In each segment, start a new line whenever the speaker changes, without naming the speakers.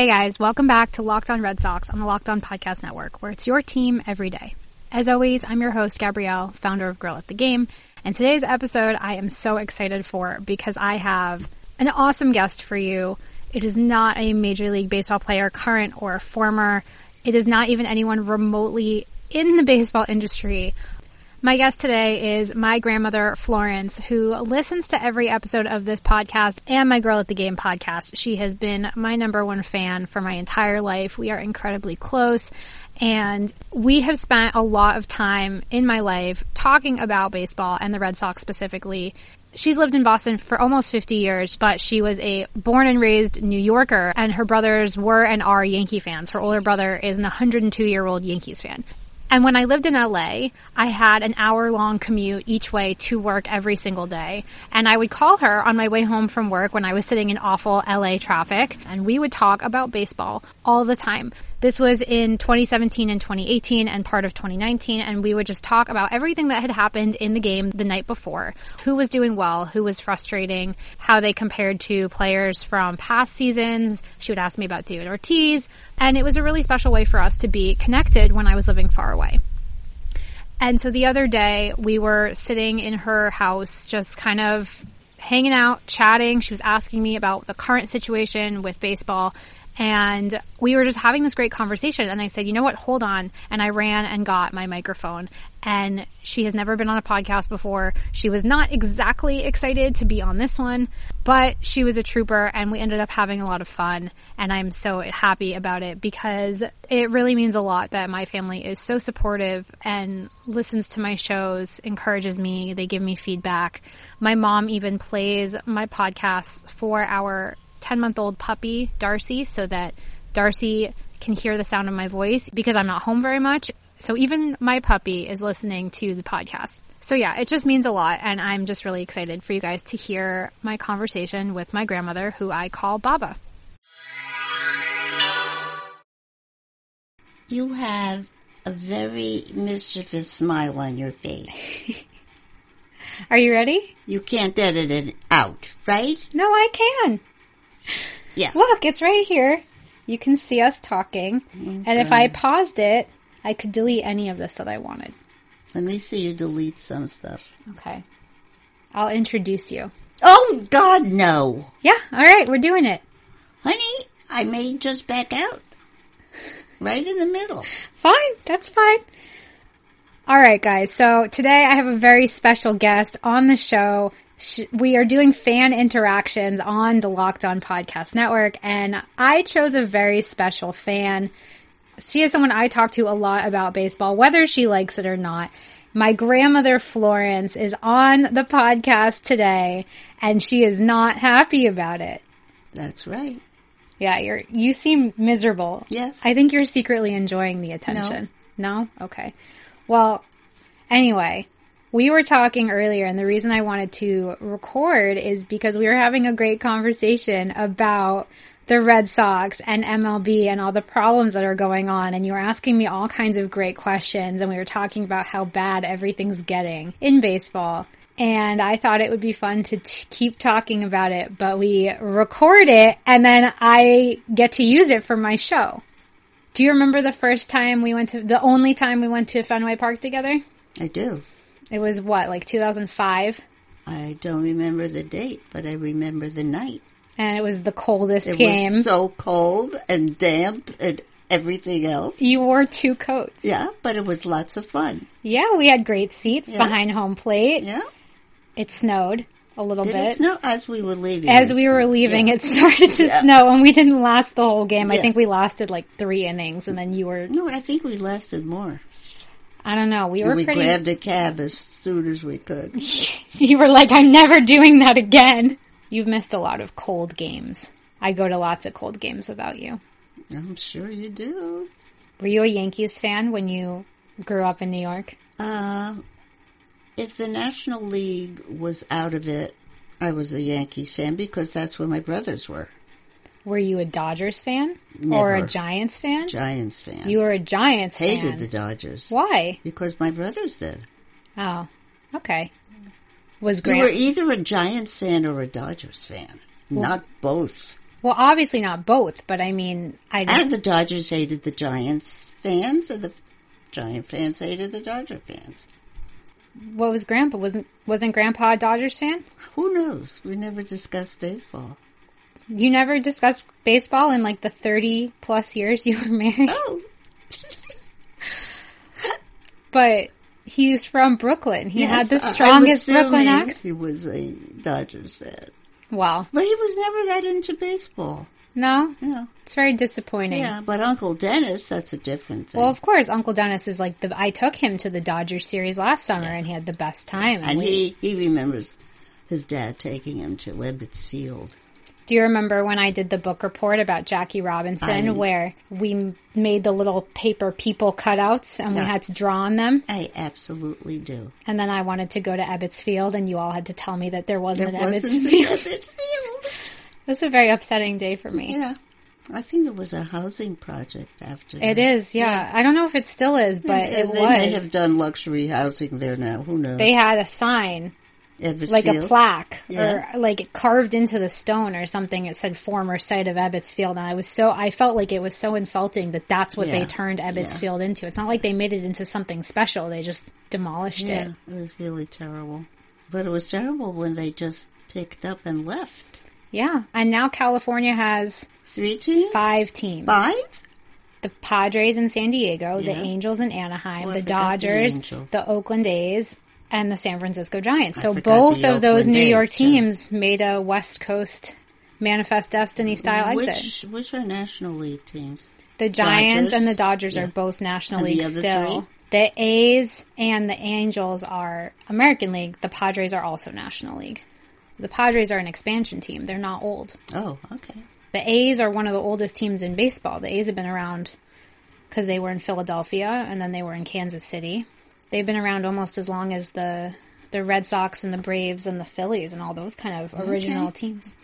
Hey guys, welcome back to Locked On Red Sox on the Locked On Podcast Network, where it's your team every day. As always, I'm your host, Gabrielle, founder of Girl at the Game, and today's episode I am so excited for because I have an awesome guest for you. It is not a Major League Baseball player, current or former. It is not even anyone remotely in the baseball industry. My guest today is my grandmother, Florence, who listens to every episode of this podcast and my Girl at the Game podcast. She has been my number one fan for my entire life. We are incredibly close and we have spent a lot of time in my life talking about baseball and the Red Sox specifically. She's lived in Boston for almost 50 years, but she was a born and raised New Yorker, and her brothers were and are Yankee fans. Her older brother is an 102 year old Yankees fan. And when I lived in LA, I had an hour long commute each way to work every single day. And I would call her on my way home from work when I was sitting in awful LA traffic and we would talk about baseball all the time. This was in 2017 and 2018 and part of 2019 and we would just talk about everything that had happened in the game the night before. Who was doing well, who was frustrating, how they compared to players from past seasons. She would ask me about David Ortiz and it was a really special way for us to be connected when I was living far away. And so the other day we were sitting in her house just kind of hanging out, chatting. She was asking me about the current situation with baseball and we were just having this great conversation. And I said, you know what? Hold on. And I ran and got my microphone. And she has never been on a podcast before. She was not exactly excited to be on this one, but she was a trooper and we ended up having a lot of fun. And I'm so happy about it because it really means a lot that my family is so supportive and listens to my shows, encourages me. They give me feedback. My mom even plays my podcast for our 10 month old puppy, Darcy, so that Darcy can hear the sound of my voice because I'm not home very much. So even my puppy is listening to the podcast. So yeah, it just means a lot and I'm just really excited for you guys to hear my conversation with my grandmother who I call Baba.
You have a very mischievous smile on your face.
Are you ready?
You can't edit it out, right?
No, I can.
Yeah.
Look, it's right here. You can see us talking.
Okay.
And if I paused it, I could delete any of this that I wanted.
Let me see you delete some stuff.
Okay. I'll introduce you.
Oh, God, no.
Yeah, alright, we're doing it.
Honey, I may just back out. Right in the middle.
Fine, that's fine. Alright guys, so today I have a very special guest on the show. Sh- We are doing fan interactions on the Locked On Podcast Network and I chose a very special fan. She is someone I talk to a lot about baseball, whether she likes it or not. My grandmother Florence is on the podcast today and she is not happy about it.
That's right.
Yeah, you're, you seem miserable.
Yes.
I think you're secretly enjoying the attention. No? Okay. Well, anyway, we were talking earlier and the reason I wanted to record is because we were having a great conversation about the Red Sox and MLB and all the problems that are going on and you were asking me all kinds of great questions and we were talking about how bad everything's getting in baseball. And I thought it would be fun to t- keep talking about it, but we record it and then I get to use it for my show. Do you remember the first time we went to, the only time we went to Fenway Park together?
I do.
It was what, like 2005?
I don't remember the date, but I remember the night.
And it was the coldest
It
game.
was so cold and damp and everything else.
you wore two coats.
Yeah, but it was lots of fun.
Yeah, we had great seats
Yeah.
behind home plate.
Yeah.
It snowed a little
Did
bit.
it snow as we were leaving?
As
It
we were leaving,
Yeah.
it started to
Yeah.
snow and we didn't last the whole game. I think we lasted like three innings and then you were,
No, I think we lasted more.
I don't know, we were
we
pretty,
grabbed a cab as soon as we could.
you were like, I'm never doing that again. You've missed a lot of cold games. I go to lots of cold games without you.
I'm sure you do.
Were you a Yankees fan when you grew up in New York?
Uh, if the National League was out of it, I was a Yankees fan because that's where my brothers were.
Were you a Dodgers fan
Never.
or a Giants fan?
Giants fan.
You were a Giants
hated
fan.
Hated the Dodgers
Why?
because my brothers did.
Oh, okay. Was
You were either a Giants fan or a Dodgers fan,
Well-
not both.
Well, obviously not both, but I mean, I
And the Dodgers hated the Giants fans, and the Giant fans hated the Dodger fans.
what was Grandpa? Wasn't wasn't Grandpa a Dodgers fan?
Who knows? We never discussed baseball.
You never discussed baseball in like the thirty plus years you were married,
Oh,
but he's from Brooklyn. He
yes,
had the strongest Brooklyn accent.
He was a Dodgers fan,
Wow,
but he was never that into baseball.
no,
Yeah,
it's very disappointing.
yeah. But Uncle Dennis, that's a different thing.
Well, of course, Uncle Dennis is like the. I took him to the Dodgers series last summer, and he had the best time.
and
we-
he he remembers his dad taking him to Ebbets Field.
Do you remember when I did the book report about Jackie Robinson,
I-
where we made the little paper people cutouts and we had to draw on them?
I absolutely do.
And then I wanted to go to Ebbets Field, and you all had to tell me that there wasn't
There
Ebbets
wasn't an
Field.
Ebbets Field.
It was a very upsetting day for me.
Yeah. I think there was a housing project after that.
It is, yeah. I don't know if it still is, but
Yeah,
it
they may have done luxury housing there now. Who knows?
They had a sign, Like a plaque,
Yeah.
or like it carved into the stone or something. It said former site of Ebbets Field, and I was so I felt like it was so insulting that that's what they turned Ebbets
Yeah.
Field into. It's not like they made it into something special; they just demolished
Yeah,
it.
it was really terrible. But it was terrible when they just picked up and left.
Yeah, and now California has
Three teams?
five teams:
Five?
the Padres in San Diego, the Angels in Anaheim,
Oh,
the
forgot the
Dodgers, the Oakland A's, and the San Francisco Giants. So both of those New
A's,
York
too.
teams made a West Coast Manifest Destiny style exit.
Which which are National League teams?
The Giants
Dodgers?
and the Dodgers
Yeah.
are both National
And
League
other
still.
three?
The A's and the Angels are American League. The Padres are also National League. The Padres are an expansion team. They're not old.
Oh, okay.
The A's are one of the oldest teams in baseball. The A's have been around because they were in Philadelphia and then they were in Kansas City. They've been around almost as long as the the Red Sox and the Braves and the Phillies and all those kind of original
Okay.
teams.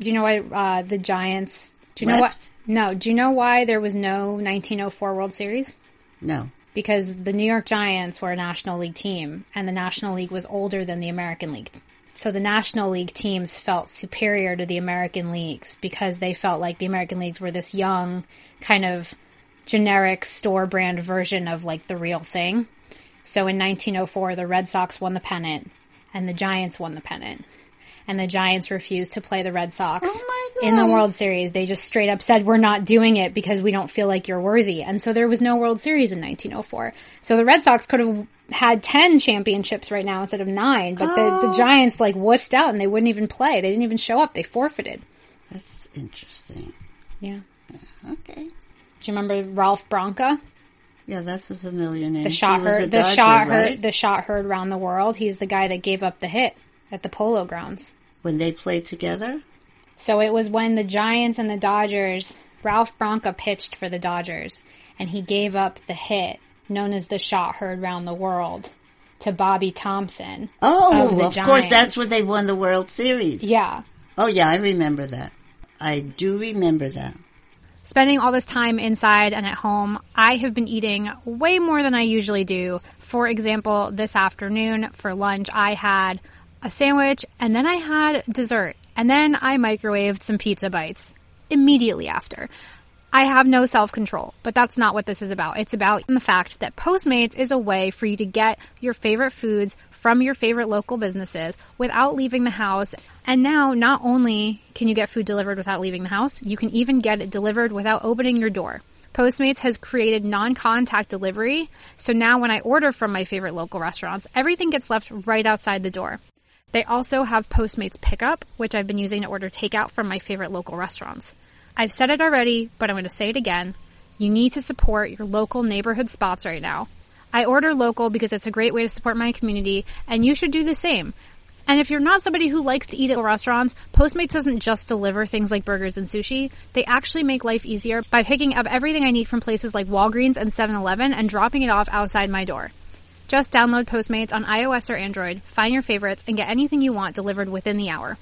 Do you know why uh, the Giants? Do you know what? No. Do you know why there was no 1904 World Series?
No.
Because the New York Giants were a National League team, and the National League was older than the American League. So the National League teams felt superior to the American leagues because they felt like the American leagues were this young, kind of generic store brand version of like the real thing. So in 1904, the Red Sox won the pennant, and the Giants won the pennant. And the Giants refused to play the Red Sox
Oh
in the World Series. They just straight up said, we're not doing it because we don't feel like you're worthy. And so there was no World Series in 1904. So the Red Sox could have had 10 championships right now instead of nine, but the, the
Oh.
Giants like wussed out and they wouldn't even play. They didn't even show up. They forfeited.
That's interesting.
Yeah.
Okay.
Do you remember Ralph Branca?
Yeah, that's a familiar name.
The shot
he
heard, the
Dodger,
shot
right?
heard, the shot heard around the world. He's the guy that gave up the hit at the Polo Grounds.
When they played together?
So it was when the Giants and the Dodgers, Ralph Branca pitched for the Dodgers, and he gave up the hit known as the shot heard round the world to Bobby Thomson.
Oh,
Of
of, course, that's when they won the World Series.
Yeah.
Oh yeah, I remember that. I do remember that.
Spending all this time inside and at home, I have been eating way more than I usually do. For example, this afternoon for lunch, I had a sandwich and then I had dessert and then I microwaved some pizza bites immediately after. I have no self control, but that's not what this is about. It's about the fact that Postmates is a way for you to get your favorite foods from your favorite local businesses without leaving the house. And now, not only can you get food delivered without leaving the house, you can even get it delivered without opening your door. Postmates has created non-contact delivery, so now when I order from my favorite local restaurants, everything gets left right outside the door. They also have Postmates Pickup, which I've been using to order takeout from my favorite local restaurants. I've said it already, but I'm going to say it again. You need to support your local neighborhood spots right now. I order local because it's a great way to support my community, and you should do the same. And if you're not somebody who likes to eat at restaurants, Postmates doesn't just deliver things like burgers and sushi. They actually make life easier by picking up everything I need from places like Walgreens and 7-Eleven and dropping it off outside my door. Just download Postmates on iOS or Android, find your favorites, and get anything you want delivered within the hour.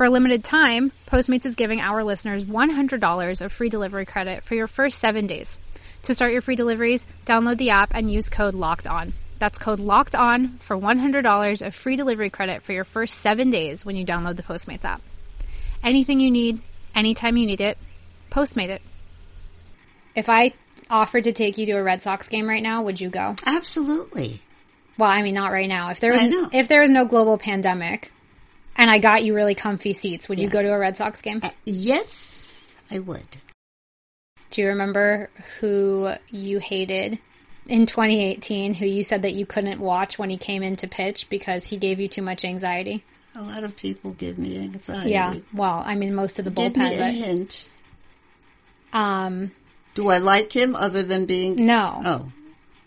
For a limited time, Postmates is giving our listeners $100 of free delivery credit for your first seven days. To start your free deliveries, download the app and use code LOCKED ON. That's code LOCKED ON for $100 of free delivery credit for your first seven days when you download the Postmates app. Anything you need, anytime you need it, Postmate it. If I offered to take you to a Red Sox game right now, would you go?
Absolutely.
Well, I mean, not right now. If there was if there was no global pandemic, and I got you really comfy seats, would you go to a Red Sox game?
Uh, yes, I would.
Do you remember who you hated in 2018? Who you said that you couldn't watch when he came in to pitch because he gave you too much anxiety?
A lot of people give me anxiety.
Yeah. Well, I mean, most of the bullpen.
Give me a
bullpen,
hint.
um,
Do I like him other than being?
no.
Oh,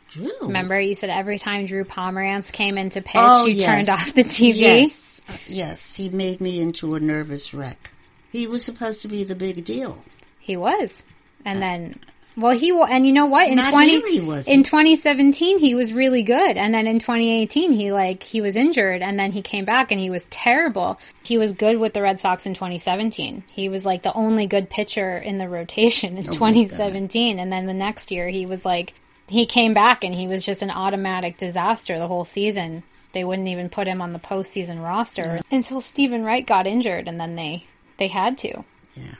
Drew.
Remember, you said every time Drew Pomeranz came in to pitch,
Oh,
you
yes.
turned off the TV.
Yes, Uh, yes. He made me into a nervous wreck. He was supposed to be the big deal.
He was, and then, well, he and you know what? In twenty
here he wasn't.
in 2017, he was really good, and then in 2018, he like he was injured, and then he came back and he was terrible. He was good with the Red Sox in 2017. He was like the only good pitcher in the rotation in
Oh my
2017, and then the next year he was like he came back and he was just an automatic disaster the whole season. They wouldn't even put him on the postseason roster until Steven Wright got injured, and then they they had to.
Yeah,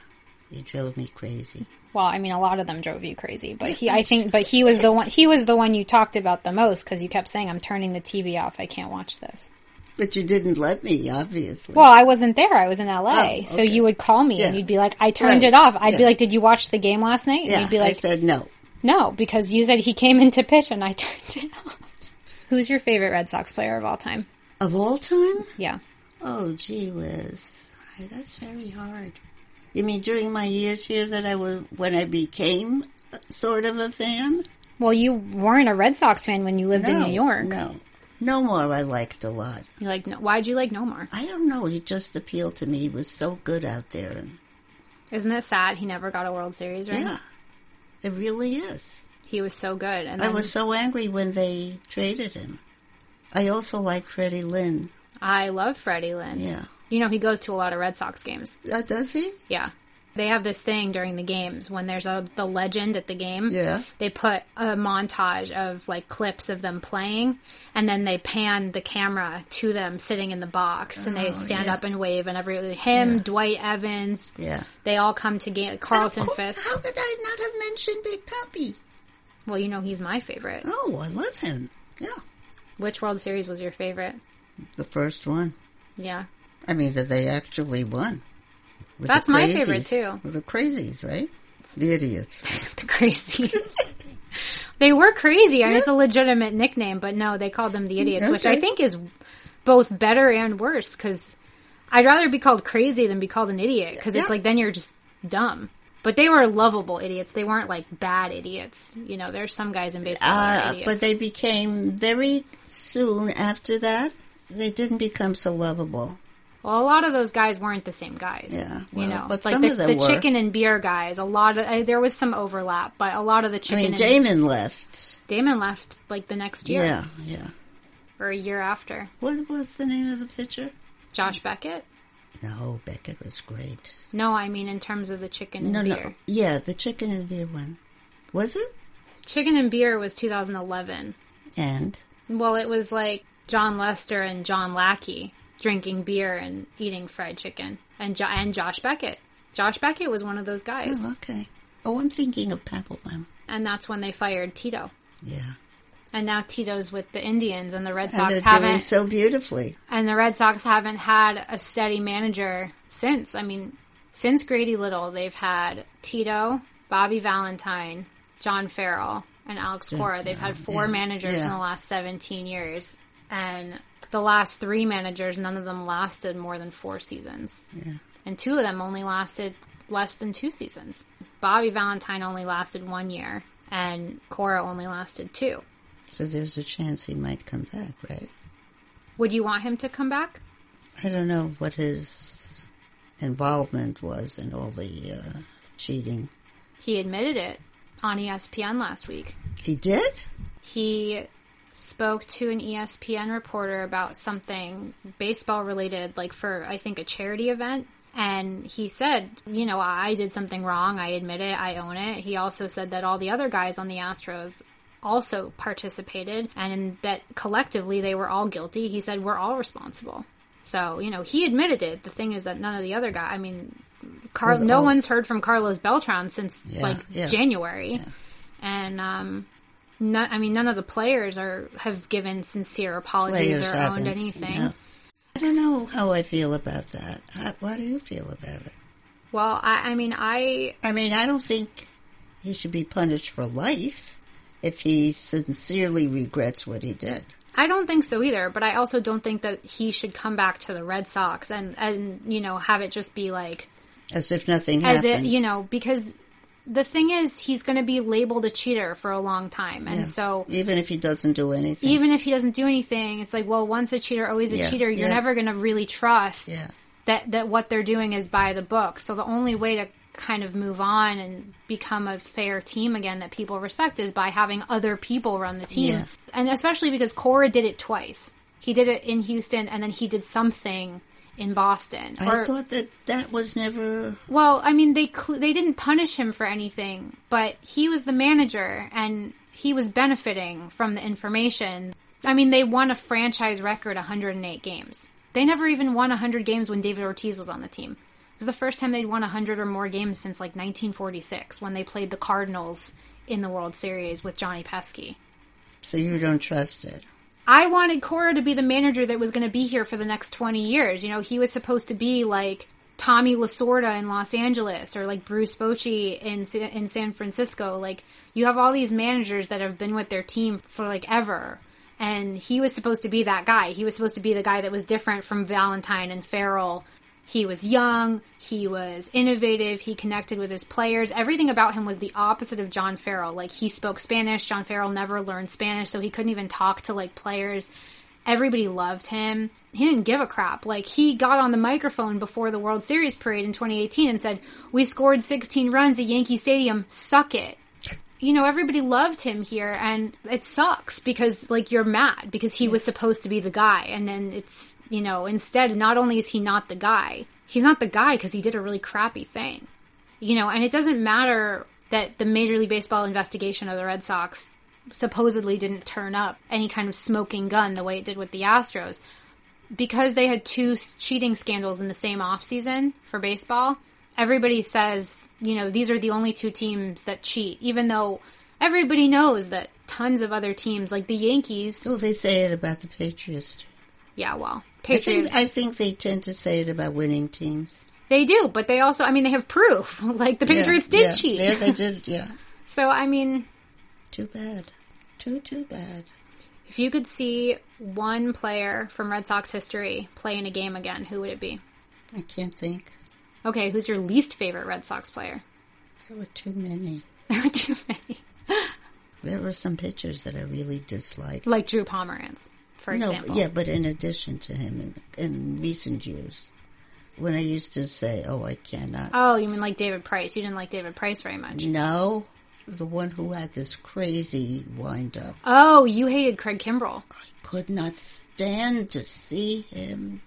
he drove me crazy.
Well, I mean, a lot of them drove you crazy, but he, I think, but he was the one, he was the one you talked about the most because you kept saying, "I'm turning the TV off. I can't watch this."
But you didn't let me, obviously.
Well, I wasn't there. I was in LA,
Oh,
so you would call me and you'd be like, "I turned
Right.
it off." I'd be like, "Did you watch the game last night?" And
yeah,
you'd be
I
like,
said no.
"No," because you said he came in to pitch and I turned it off. Who's your favorite Red Sox player of all time?
Of all time?
Yeah.
Oh, gee whiz. That's very hard. You mean during my years here that I was, when I became sort of a fan?
Well, you weren't a Red Sox fan when you lived in New York.
No. Nomar I liked a lot.
You like? No, why'd you like Nomar?
I don't know, he just appealed to me. He was so good out there. And,
Isn't it sad he never got a World Series ring?
yeah, it really is.
He was so good, and
I was so angry when they traded him. I also like Freddie Lynn.
I love Freddie Lynn.
Yeah.
You know, he goes to a lot of Red Sox games.
Uh, does he?
Yeah. They have this thing during the games when there's a the legend at the game.
Yeah.
They put a montage of like clips of them playing and then they pan the camera to them sitting in the box and they
Oh,
stand
yeah.
up and wave and every him,
Yeah.
Dwight Evans,
Yeah.
they all come to game Carlton
course,
Fisk.
How could I not have mentioned Big Papi?
Well, you know he's my favorite.
Oh, I love him. Yeah.
Which World Series was your favorite?
The first one.
Yeah.
I mean, that they actually won.
That's my favorite, too.
With the crazies, right? It's the idiots.
the crazies. they were crazy. I mean, it's a legitimate nickname, but no, they called them the idiots, which I think is both better and worse because I'd rather be called crazy than be called an idiot because it's like then you're just dumb. But they were lovable idiots. They weren't like bad idiots. You know, there's some guys in baseball
Uh,
idiots.
but they became very soon after that. They didn't become so lovable.
well, a lot of those guys weren't the same guys.
Yeah,
you know,
but
like
some
the,
of them
the
were.
chicken and beer guys. A lot of uh, there was some overlap, but a lot of the chicken.
I mean,
and
Damon left.
Damon left like the next year
Yeah, yeah.
or a year after.
What was the name of the pitcher?
Josh Beckett.
No, Beckett was great.
No, I mean in terms of the chicken and
No,
beer.
no. Yeah, the chicken and beer one. Was it?
Chicken and beer was 2011.
And
Well, it was like Jon Lester and John Lackey drinking beer and eating fried chicken, and jo- and Josh Beckett. Josh Beckett was one of those guys,
oh, okay. Oh, I'm thinking of Papelbon.
and that's when they fired Tito.
Yeah,
And now Tito's with the Indians, and the Red Sox haven't.
so beautifully.
and the Red Sox haven't had a steady manager since. I mean, since Grady Little, they've had Tito, Bobby Valentine, John Farrell, and Alex Cora. They've had four
yeah.
managers in the last 17 years. And the last three managers, none of them lasted more than four seasons.
Yeah.
And two of them only lasted less than two seasons. Bobby Valentine only lasted one year, and Cora only lasted two.
So there's a chance he might come back, right?
Would you want him to come back?
I don't know what his involvement was in all the uh, cheating.
He admitted it on ESPN last week.
He did?
He spoke to an ESPN reporter about something baseball related, like for, I think, a charity event. And he said, you know, I did something wrong. I admit it. I own it. He also said that all the other guys on the Astros also participated and that collectively they were all guilty. He said, we're all responsible. So, you know, he admitted it. The thing is that none of the other guys, I mean, Car- no
all-
one's heard from Carlos Beltran since
Yeah,
like
yeah.
January,
Yeah.
and um, no, I mean none of the players are have given sincere apologies
Players
or owned anything.
no. I don't know how I feel about that. How, how do you feel about it?
Well, I, I mean, I
I mean, I don't think he should be punished for life if he sincerely regrets what he did.
I don't think so either, but I also don't think that he should come back to the Red Sox and and you know have it just be like
As if nothing happened.
as
happened.
it you know because the thing is he's going to be labeled a cheater for a long time, and
Yeah.
so
even if he doesn't do anything.
even if he doesn't do anything, it's like well once a cheater always a
Yeah,
cheater. You're
yeah.
never going to really trust
yeah.
That that what they're doing is by the book. So the only way to kind of move on and become a fair team again that people respect is by having other people run the team.
Yeah.
And especially because Cora did it twice. He did it in Houston and then he did something in Boston.
I
Or-
thought that that was never.
well, I mean they cl- they didn't punish him for anything, but he was the manager and he was benefiting from the information. I mean, they won a franchise record 108 games. They never even won 100 games when David Ortiz was on the team. It was the first time they'd won 100 or more games since like 1946 when they played the Cardinals in the World Series with Johnny Pesky.
So you don't trust it.
I wanted Cora to be the manager that was going to be here for the next 20 years. You know, he was supposed to be like Tommy Lasorda in Los Angeles or like Bruce Bochy in in San Francisco. Like you have all these managers that have been with their team for like ever. And he was supposed to be that guy. He was supposed to be the guy that was different from Valentine and Farrell. He was young, he was innovative, he connected with his players. Everything about him was the opposite of John Farrell. Like he spoke Spanish, John Farrell never learned Spanish, so he couldn't even talk to like players. Everybody loved him. He didn't give a crap. Like he got on the microphone before the World Series parade in 2018 and said, "We scored 16 runs at Yankee Stadium. Suck it." You know, everybody loved him here and it sucks because like you're mad because he was supposed to be the guy and then it's, you know, instead not only is he not the guy, he's not the guy because he did a really crappy thing. You know, and it doesn't matter that the Major League Baseball investigation of the Red Sox supposedly didn't turn up any kind of smoking gun the way it did with the Astros because they had two cheating scandals in the same offseason for baseball, everybody says, you know, these are the only two teams that cheat, even though everybody knows that tons of other teams, like the Yankees,
Well, they say it about the Patriots.
yeah, well,
I
Patriots,
think, I think they tend to say it about winning teams.
they do, but they also, I mean, they have proof. like the
Yeah,
Patriots did
yeah,
cheat.
Yeah, they did. Yeah.
So, I mean,
Too bad. Too, too bad.
if you could see one player from Red Sox history play in a game again, who would it be?
I can't think.
Okay, who's your least favorite Red Sox player?
There were too many.
There were too many.
There were some pitchers that I really disliked.
like Drew Pomeranz, for
no,
example.
yeah, but in addition to him, in, in recent years, when I used to say, "Oh, I cannot,"
Oh, you mean like David Price? You didn't like David Price very much.
no, the one who had this crazy wind up,
Oh, you hated Craig Kimbrel.
I could not stand to see him.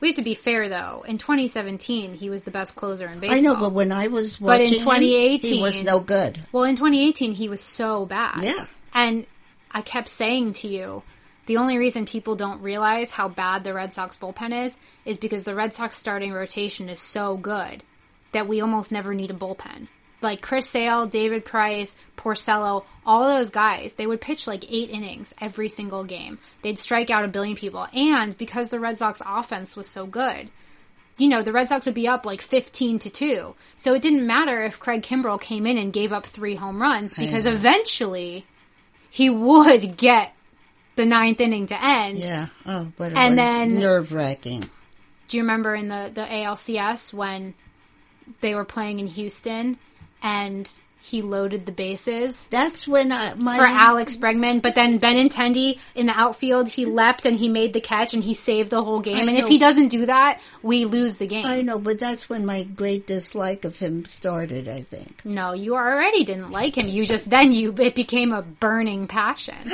We have to be fair though. In 2017, he was the best closer in baseball.
I know, but when I was watching
But in
watching him,
2018
he was no good.
well, in 2018, he was so bad.
Yeah,
And I kept saying to you, the only reason people don't realize how bad the Red Sox bullpen is is because the Red Sox starting rotation is so good that we almost never need a bullpen. Like Chris Sale, David Price, Porcello, all those guys, they would pitch like eight innings every single game. They'd strike out a billion people. And because the Red Sox offense was so good, you know, the Red Sox would be up like 15 to 2. So it didn't matter if Craig Kimbrel came in and gave up three home runs because
know.
eventually he would get the ninth inning to end.
yeah. Oh, but it
And
was
then-
nerve wracking.
Do you remember in the, the ALCS when they were playing in Houston and he loaded the bases?
That's when I my
For Alex Bregman, but then Benintendi in the outfield, he leapt and he made the catch and he saved the whole game.
I
and if he doesn't do that, we lose the game.
I know, but that's when my great dislike of him started. I think.
No, you already didn't like him. You just then you it became a burning passion.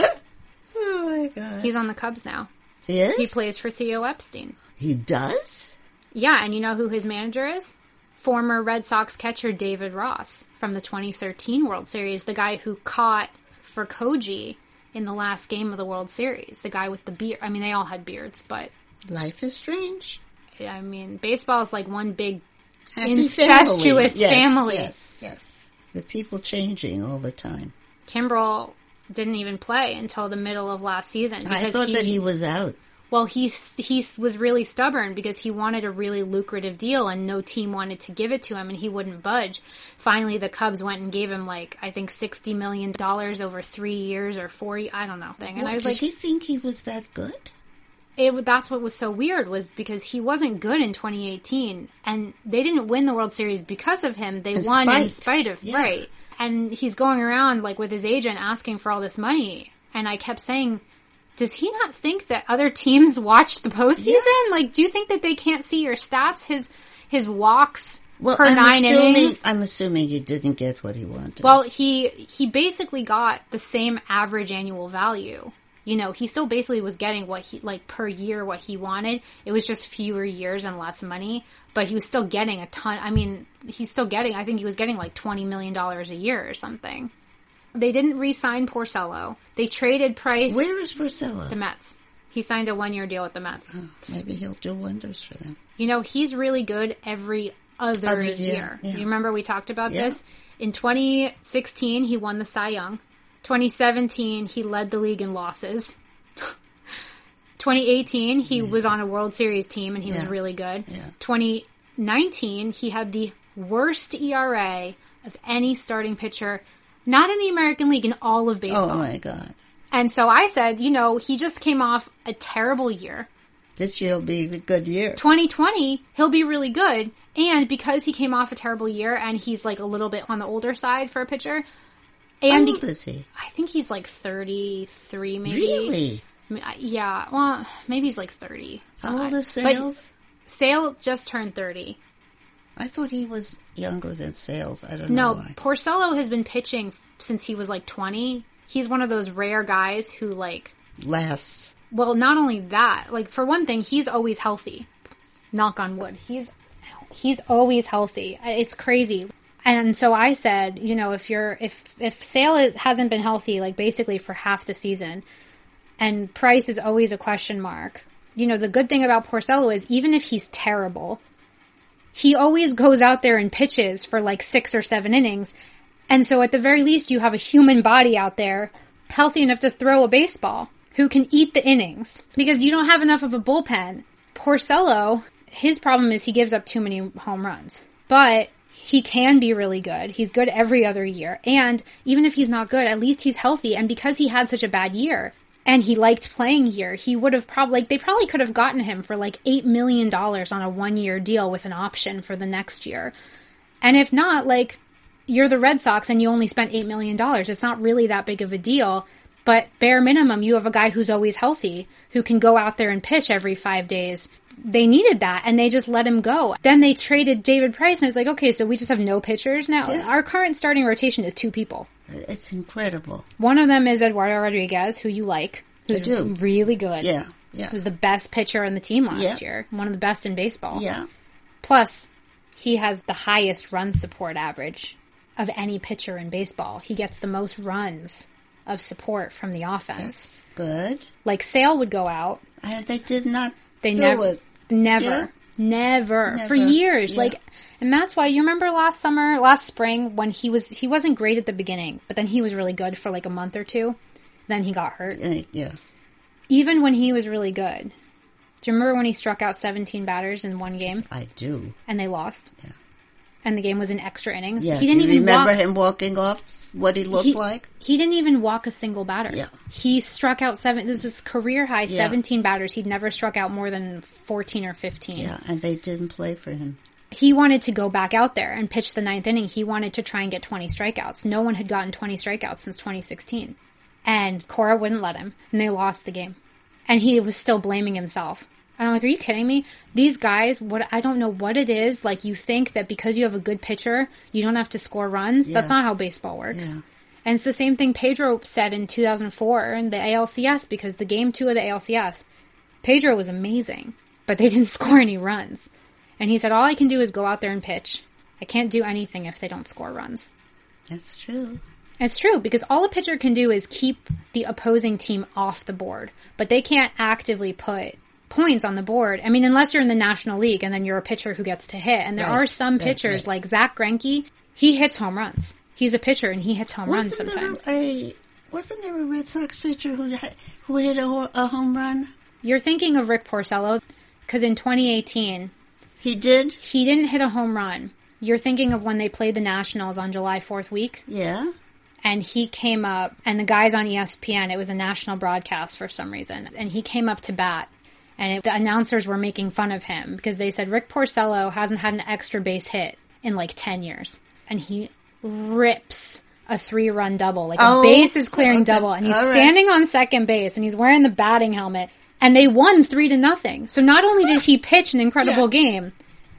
Oh my god.
He's on the Cubs now.
He is.
He plays for Theo Epstein.
He does.
Yeah, and you know who his manager is? Former Red Sox catcher David Ross from the 2013 World Series, the guy who caught for Koji in the last game of the World Series. The guy with the beard. I mean, they all had beards, but
Life is strange.
I mean, baseball is like one big
Happy
incestuous
Yes,
family.
Yes, yes. with people changing all the time.
Kimbrel didn't even play until the middle of last season
I thought
he,
that he was out.
Well he he was really stubborn because he wanted a really lucrative deal and no team wanted to give it to him and he wouldn't budge. Finally, the Cubs went and gave him like I think sixty million dollars over three years or four. I don't know thing. And
What,
I was
did
like,
he think he was that good?
it, that's what was so weird was because he wasn't good in 2018 and they didn't win the World Series because of him. They
In
won in
spite.
spite of,
Yeah.
right. And he's going around like with his agent asking for all this money. And I kept saying, does he not think that other teams watch the postseason? Like, do you think that they can't see your stats? His, his walks
Well,
per
I'm
nine
assuming,
innings.
I'm assuming he didn't get what he wanted.
Well, he he basically got the same average annual value. You know, he still basically was getting what he like per year what he wanted. It was just fewer years and less money, but he was still getting a ton. I mean, he's still getting. I think he was getting like twenty million dollars a year or something. They didn't re-sign Porcello. They traded Price.
Where is Porcello?
The Mets. He signed a one-year deal with the Mets.
Oh, maybe he'll do wonders for them.
You know, he's really good every other
Other
year.
year, yeah.
You remember we talked about
Yeah.
this? In 2016, he won the Cy Young. 2017, he led the league in losses. 2018, he was on a World Series team and he was really good.
Yeah.
2019, he had the worst ERA of any starting pitcher, not in the American League, in all of oh baseball.
Oh my God.
And so I said, you know, he just came off a terrible year.
This year will be a good year.
2020, he'll be really good. And because he came off a terrible year and he's like a little bit on the older side for a pitcher,
How
and
old
be-
is he?
I think he's like 33 maybe.
Really?
I- uh, Yeah, well, maybe he's like 30.
How old is
But Sale just turned 30.
I thought he was younger than Sales. I don't
No,
know No,
Porcello has been pitching since he was like 20. He's one of those rare guys who like
Lasts.
Well, not only that, like for one thing, he's always healthy. Knock on wood. He's he's always healthy. It's crazy. And so I said, you know, if you're if if Sale is, hasn't been healthy like basically for half the season, and Price is always a question mark. You know, the good thing about Porcello is even if he's terrible, he always goes out there and pitches for like six or seven innings. And so at the very least, you have a human body out there healthy enough to throw a baseball who can eat the innings because you don't have enough of a bullpen. Porcello, his problem is he gives up too many home runs, but he can be really good. He's good every other year. And even if he's not good, at least he's healthy. And because he had such a bad year and he liked playing here, he would have probably, like, they probably could have gotten him for like $8 million on a one year deal with an option for the next year. And if not, like, you're the Red Sox and you only spent $8 million. It's not really that big of a deal. But bare minimum, you have a guy who's always healthy, who can go out there and pitch every five days. They needed that and they just let him go. Then they traded David Price and it's like, okay, so we just have no pitchers now.
Yeah.
Our current starting rotation is two people.
It's incredible.
One of them is Eduardo Rodriguez, who you like, who's
do.
really good.
Yeah, yeah,
Who's the best pitcher on the team last
Yeah.
year. One of the best in baseball.
yeah.
Plus, he has the highest run support average of any pitcher in baseball. He gets the most runs of support from the offense.
That's good.
Like Sale would go out,
And they did not
they
do
never,
it.
Never,
Yeah.
never, for years.
Yeah.
Like, and that's why you remember last summer, last spring when he was he wasn't great at the beginning, but then he was really good for like a month or two. Then he got hurt.
Yeah.
Even when he was really good. Do you remember when he struck out 17 batters in one game
I do.
and they lost?
Yeah.
And the game was in extra innings.
Yeah.
He didn't
you
even
remember
walk.
him walking off what he looked
He-
like?
He didn't even walk a single batter.
Yeah.
He struck out seven. This is career high,
Yeah.
17 batters. He'd never struck out more than 14 or 15.
Yeah, and they didn't play for him.
He wanted to go back out there and pitch the ninth inning. He wanted to try and get 20 strikeouts. No one had gotten 20 strikeouts since 2016. And Cora wouldn't let him, and they lost the game. And he was still blaming himself. And I'm like, are you kidding me? These guys, what I don't know what it is. Like you think that because you have a good pitcher, you don't have to score runs. That's not how baseball works.
Yeah.
And it's the same thing Pedro said in 2004 in the ALCS because the game two of the ALCS, Pedro was amazing, but they didn't score any runs. And he said, all I can do is go out there and pitch. I can't do anything if they don't score runs.
That's true.
It's true because all a pitcher can do is keep the opposing team off the board, but they can't actively put points on the board. I mean, unless you're in the National League and then you're a pitcher who gets to hit. And there
Right,
are some pitchers
right.
like Zack Greinke. He hits home runs. He's a pitcher and he hits home runs
Wasn't
sometimes.
there a wasn't there a Red Sox pitcher who who hit a, a home run?
You're thinking of Rick Porcello because in 2018
He did.
he didn't hit a home run. You're thinking of when they played the Nationals on July 4th week.
Yeah.
and he came up and the guys on ESPN it was a national broadcast for some reason and he came up to bat and it, the announcers were making fun of him because they said Rick Porcello hasn't had an extra base hit in like 10 years and he rips a three run double like
Oh,
a base is clearing
okay.
double and he's
right.
standing on second base and he's wearing the batting helmet and they won 3 to nothing so not only did he pitch an incredible game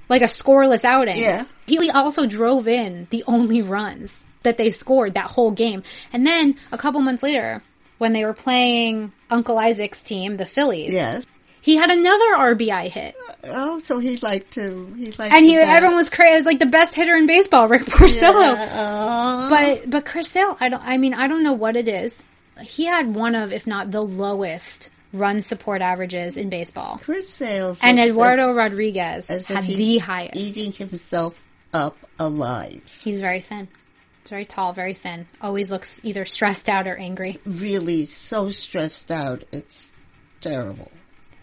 like a scoreless outing
Yeah.
he also drove in the only runs that they scored that whole game. And then a couple months later, when they were playing Uncle Isaac's team, the Phillies,
Yes.
He had another RBI hit.
Oh, so he liked to. He liked.
And he,
bat.
everyone was crazy. It was like the best hitter in baseball, Rick Porcello.
Yeah.
But but Chris Sale, I don't. I mean, I don't know what it is. He had one of, if not the lowest, run support averages in baseball.
Chris Sale
And Eduardo Rodriguez
as
had the highest.
eating himself up alive.
He's very thin. He's very tall, very thin. Always looks either stressed out or angry.
Really, so stressed out. It's terrible.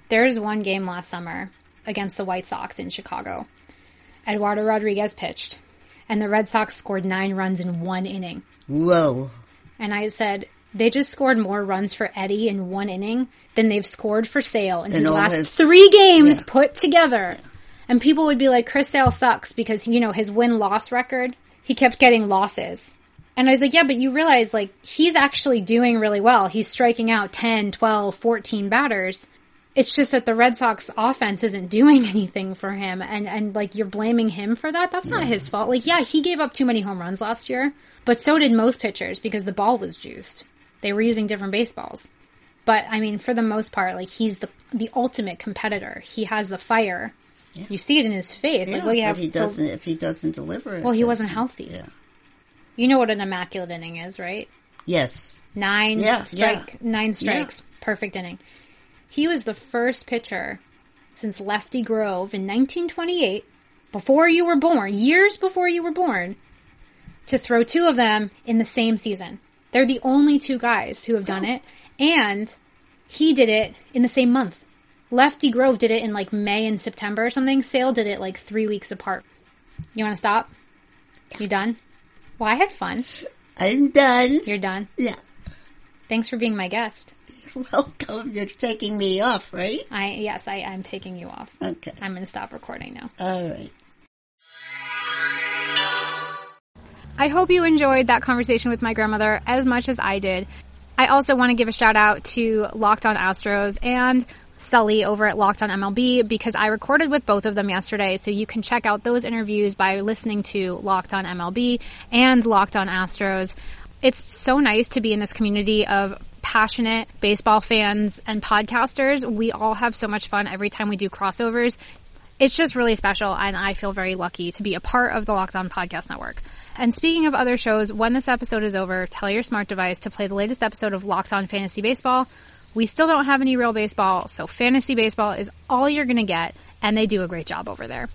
There was one game last summer against the White Sox in Chicago. Eduardo Rodriguez pitched, and the Red Sox scored nine runs in one inning.
Whoa.
And I said, they just scored more runs for Eddie in one inning than they've scored for Sale in his last
his-
three games
Yeah.
put together. And people would be like, Chris Sale sucks because, you know, his win loss record, he kept getting losses. And I was like, yeah, but you realize, like, he's actually doing really well. He's striking out 10, 12, 14 batters. It's just that the Red Sox offense isn't doing anything for him. And, and like, you're blaming him for that? That's not his fault. Like, yeah, he gave up too many home runs last year, but so did most pitchers because the ball was juiced. They were using different baseballs. But I mean, for the most part, like he's the the ultimate competitor. He has the fire.
Yeah.
You see it in his face.
Yeah,
like, well, have
he doesn't. If he doesn't deliver, it
Well, he wasn't healthy.
Yeah.
you know what an immaculate inning is, right?
Yes.
Nine
Yeah,
strike, nine
Yeah.
strikes, perfect inning. He was the first pitcher since Lefty Grove in 1928, before you were born, years before you were born, to throw two of them in the same season. They're the only two guys who have done oh. it, and he did it in the same month. Lefty Grove did it in like May and September or something. Sale did it like three weeks apart. You want to stop? You done? Well, I had fun.
I'm done.
You're done.
Yeah.
Thanks for being my guest.
You're welcome. You're taking me off, right?
I yes, I am taking you off.
Okay.
I'm going to stop recording now.
All right.
I hope you enjoyed that conversation with my grandmother as much as I did. I also want to give a shout out to Locked On Astros and Sully over at Locked On MLB because I recorded with both of them yesterday. So you can check out those interviews by listening to Locked On MLB and Locked On Astros. It's so nice to be in this community of passionate baseball fans and podcasters. We all have so much fun every time we do crossovers. It's just really special, and I feel very lucky to be a part of the Locked On Podcast Network. And speaking of other shows, when this episode is over, tell your smart device to play the latest episode of Locked On Fantasy Baseball. We still don't have any real baseball, so fantasy baseball is all you're going to get, and they do a great job over there.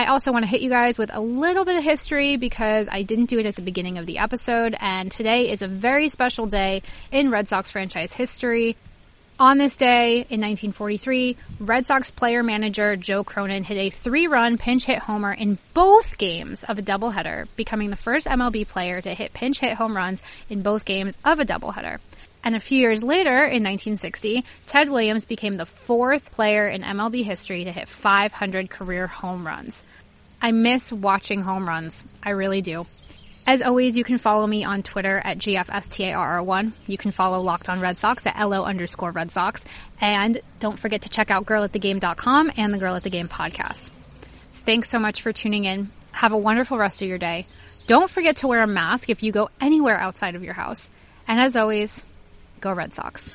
I also want to hit you guys with a little bit of history because I didn't do it at the beginning of the episode, and today is a very special day in Red Sox franchise history. On this day in 1943, Red Sox player manager Joe Cronin hit a three run pinch hit homer in both games of a doubleheader, becoming the first MLB player to hit pinch hit home runs in both games of a doubleheader. And a few years later, in 1960, Ted Williams became the fourth player in MLB history to hit 500 career home runs. I miss watching home runs. I really do. As always, you can follow me on Twitter at GFSTARR1. You can follow Locked on Red Sox at LO underscore Red Sox. And don't forget to check out girlatthegame.com and the Girl at the Game podcast. Thanks so much for tuning in. Have a wonderful rest of your day. Don't forget to wear a mask if you go anywhere outside of your house. And as always, go Red Sox.